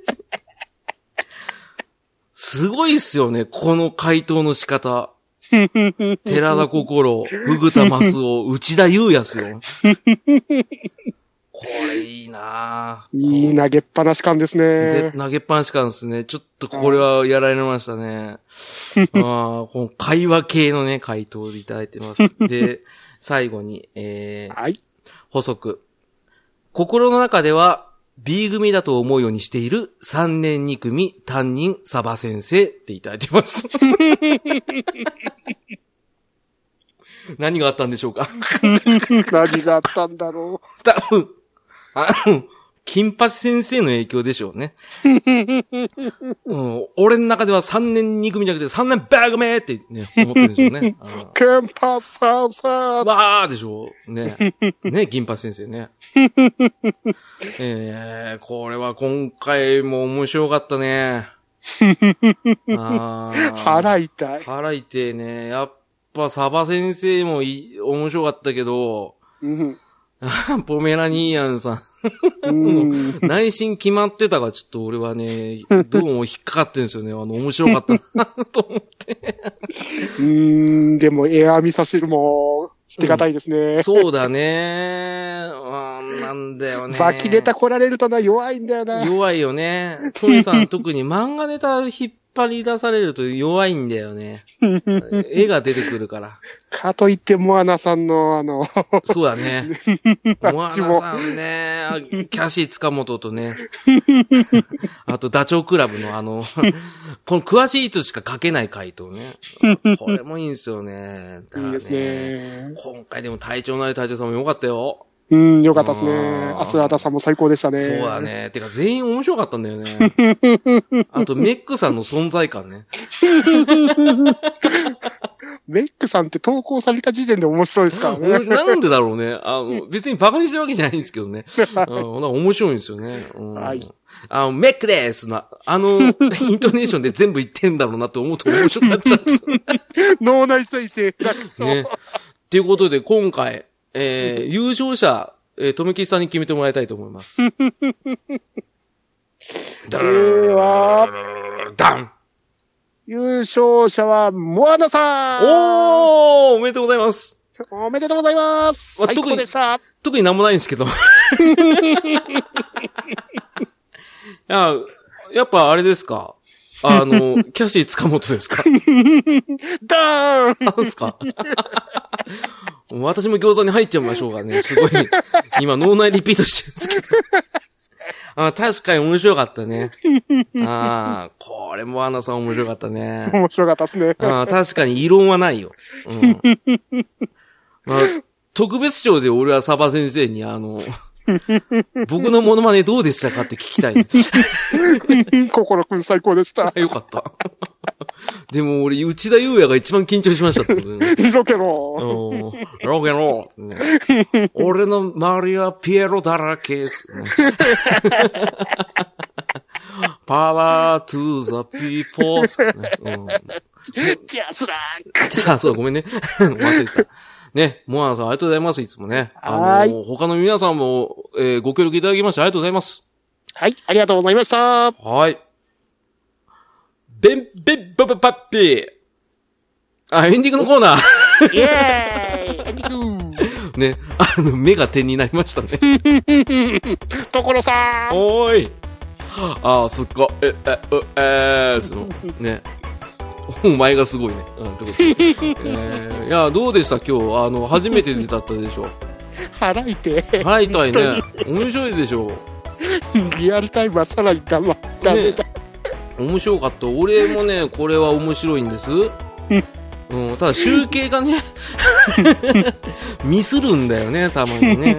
すごいっすよね、この回答の仕方。寺田心、ふぐたますお、内田祐也っすよ。これいいなぁ。いい投げっぱなし感ですでね。投げっぱなし感ですね。ちょっとこれはやられましたね。あーこの会話系のね、回答でいただいてます。で、最後に、えー、はい。補足。心の中では B 組だと思うようにしている3年2組担任サバ先生っていただいてます。何があったんでしょうか？何があったんだろ多分、あの、金八先生の影響でしょうね。うん、俺の中では3年2組じゃなくて3年バグメーってね、思ってるんでしょうね。あケンパさんさーわーでしょう。ね。ね、銀八先生ね。えー、これは今回も面白かったね。腹痛い。腹痛いね。やっぱサバ先生もい面白かったけど、うん。ポメラニーアンさん。うん。内心決まってたが、ちょっと俺はね、どうも引っかかってんですよね。あの、面白かったな と思って。うん、でもエア味噌汁も捨てがたいですね。そうだね。うん、なんだよね。バキネタ来られるとな、弱いんだよな。弱いよね。トミさん特に漫画ネタ引っ張り出されると弱いんだよね。絵が出てくるから。かといって、モアナさんの、あの、そうだね。モアナさんね、あキャシー塚本とね。あと、ダチョウ倶楽部のあの、この詳しい人しか書けない回答ね。これもいいんですよね。だからいいですね。今回でも隊長のある隊長さんも良かったよ。うん、よかったですねアスラーダさんも最高でしたね。そうだ。ね。てか全員面白かったんだよね。あとメックさんの存在感ね。メックさんって投稿された時点で面白いですか？らね。なんでだろうね。あの、別にバカにしてるわけじゃないんですけどね。うん、面白いんですよね。うん、はいあの、メックですな、あの、イントネーションで全部言ってんだろうなって思うと面白くなっちゃうんです。脳内再生。ね。ということで、今回、えー、優勝者、えー、とめきさんに決めてもらいたいと思います。では、ダン優勝者は、モアナさんおーおめでとうございますおめでとうございます最高でした特になんもないんですけど。いや、やっぱあれですかあの、キャシー塚本ですかダーンなんですか私も餃子に入っちゃいましょうかね。すごい、今脳内リピートしてるんですけど。あ確かに面白かったね。ああ、これもアンナさん面白かったね。面白かったですね。あ確かに異論はないよ。うん。まあ、特別賞で俺はサバ先生にあの、僕のモノマネどうでしたかって聞きたい、ね。心くん最高でした。よかった。でも俺、内田裕也が一番緊張しましたってことね。ロケロうん rock'n'roll。俺の周りはピエロだらけ。 Power to the people ズ、ねうん JASRACじゃあ、そうだ、ごめんね。忘れてた。ね、モアナさんありがとうございます、いつもね。あはの、他の皆さんも、えーご協力いただきましてありがとうございます。はい、ありがとうございました。はい。ベン、ベン、ババパッピー。あ、エンディングのコーナー。イェーイエンディングね、あの、目が点になりましたね。所さんおーい。あー、すっごい。え、え、うえー、その、ね。お前がすごいね。うん、ってことで。えー、いや、どうでした今日、あの、初めてだったでしょ？腹痛い。腹痛いね。面白いでしょ？リアルタイムはさらにダメだ。面白かった。俺もね、これは面白いんです。うん、ただ集計がね、ミスるんだよね、たまにね。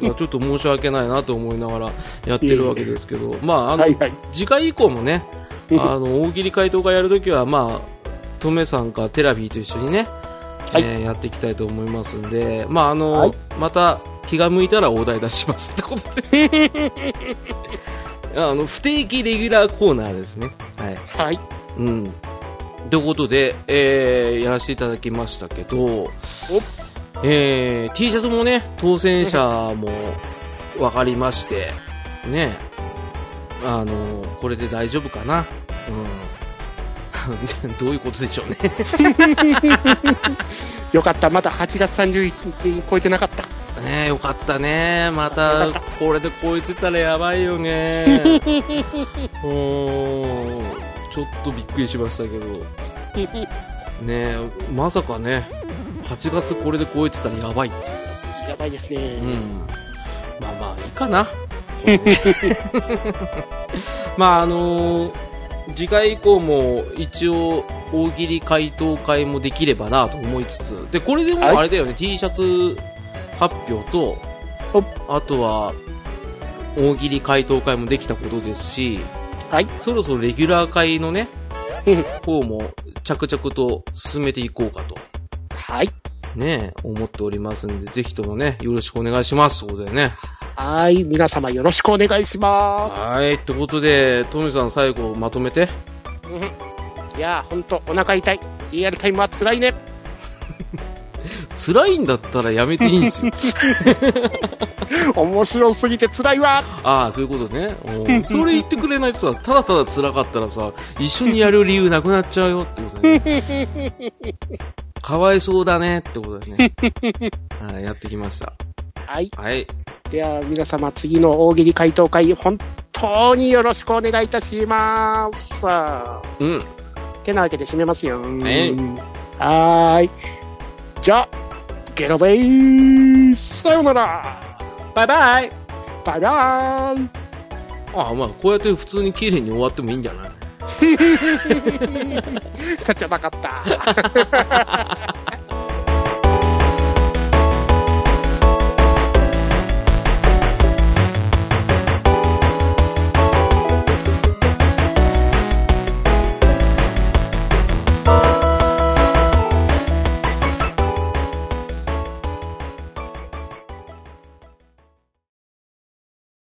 うんちょっと申し訳ないなと思いながらやってるわけですけど、まあ、あの、はいはい。次回以降もね、あの、大喜利回答会やるときは、まあ、トメさんかテラビーと一緒にね、はいえーやっていきたいと思いますんで、まあ、あの、はいまた気が向いたらお題出しますってことで。あの、不定期レギュラーコーナーですね。はい。はい。うん。ということで、えー、やらせていただきましたけど、えー、T シャツもね、当選者も分かりまして、ね、あの、これで大丈夫かな。うん。どういうことでしょうね。よかった。まだ8月31日超えてなかった。ねよかったね。またこれで超えてたらやばいよね。うーん。ちょっとびっくりしましたけど。ねまさかね、8月これで超えてたらやばいっていうやつですよ。やばいですね。うん。まあまあ、いいかな。まあ、あのー次回以降も一応大喜利回答会もできればなと思いつつ、で、これでもはいあれだよね、T シャツ発表とお、あとは、大喜利回答会もできたことですし、はい。そろそろレギュラー会のね、うん方も着々と進めていこうかと、はい。ね、思っておりますんで、ぜひともね、よろしくお願いします。そうだよね。はい。皆様よろしくお願いします。はい。ってことで、トミさん最後まとめて。うんいやー、ほんと、お腹痛い。リアルタイムは辛いね。辛いんだったらやめていいんですよ。面白すぎて辛いわ。ああ、そういうことね。うんそれ言ってくれないとさ、ただただ辛かったらさ、一緒にやる理由なくなっちゃうよってことね。かわいそうだねってことでね。はい、やってきました。はい。はい。では、皆様、次の大喜利回答会、本当によろしくお願いいたします。うん。てなわけで締めますよ。はいはーい。じゃあ、ゲロベイさよならバイバイバイバーイああ、まあ、こうやって普通に綺麗に終わってもいいんじゃない？ちゃっちゃなかった。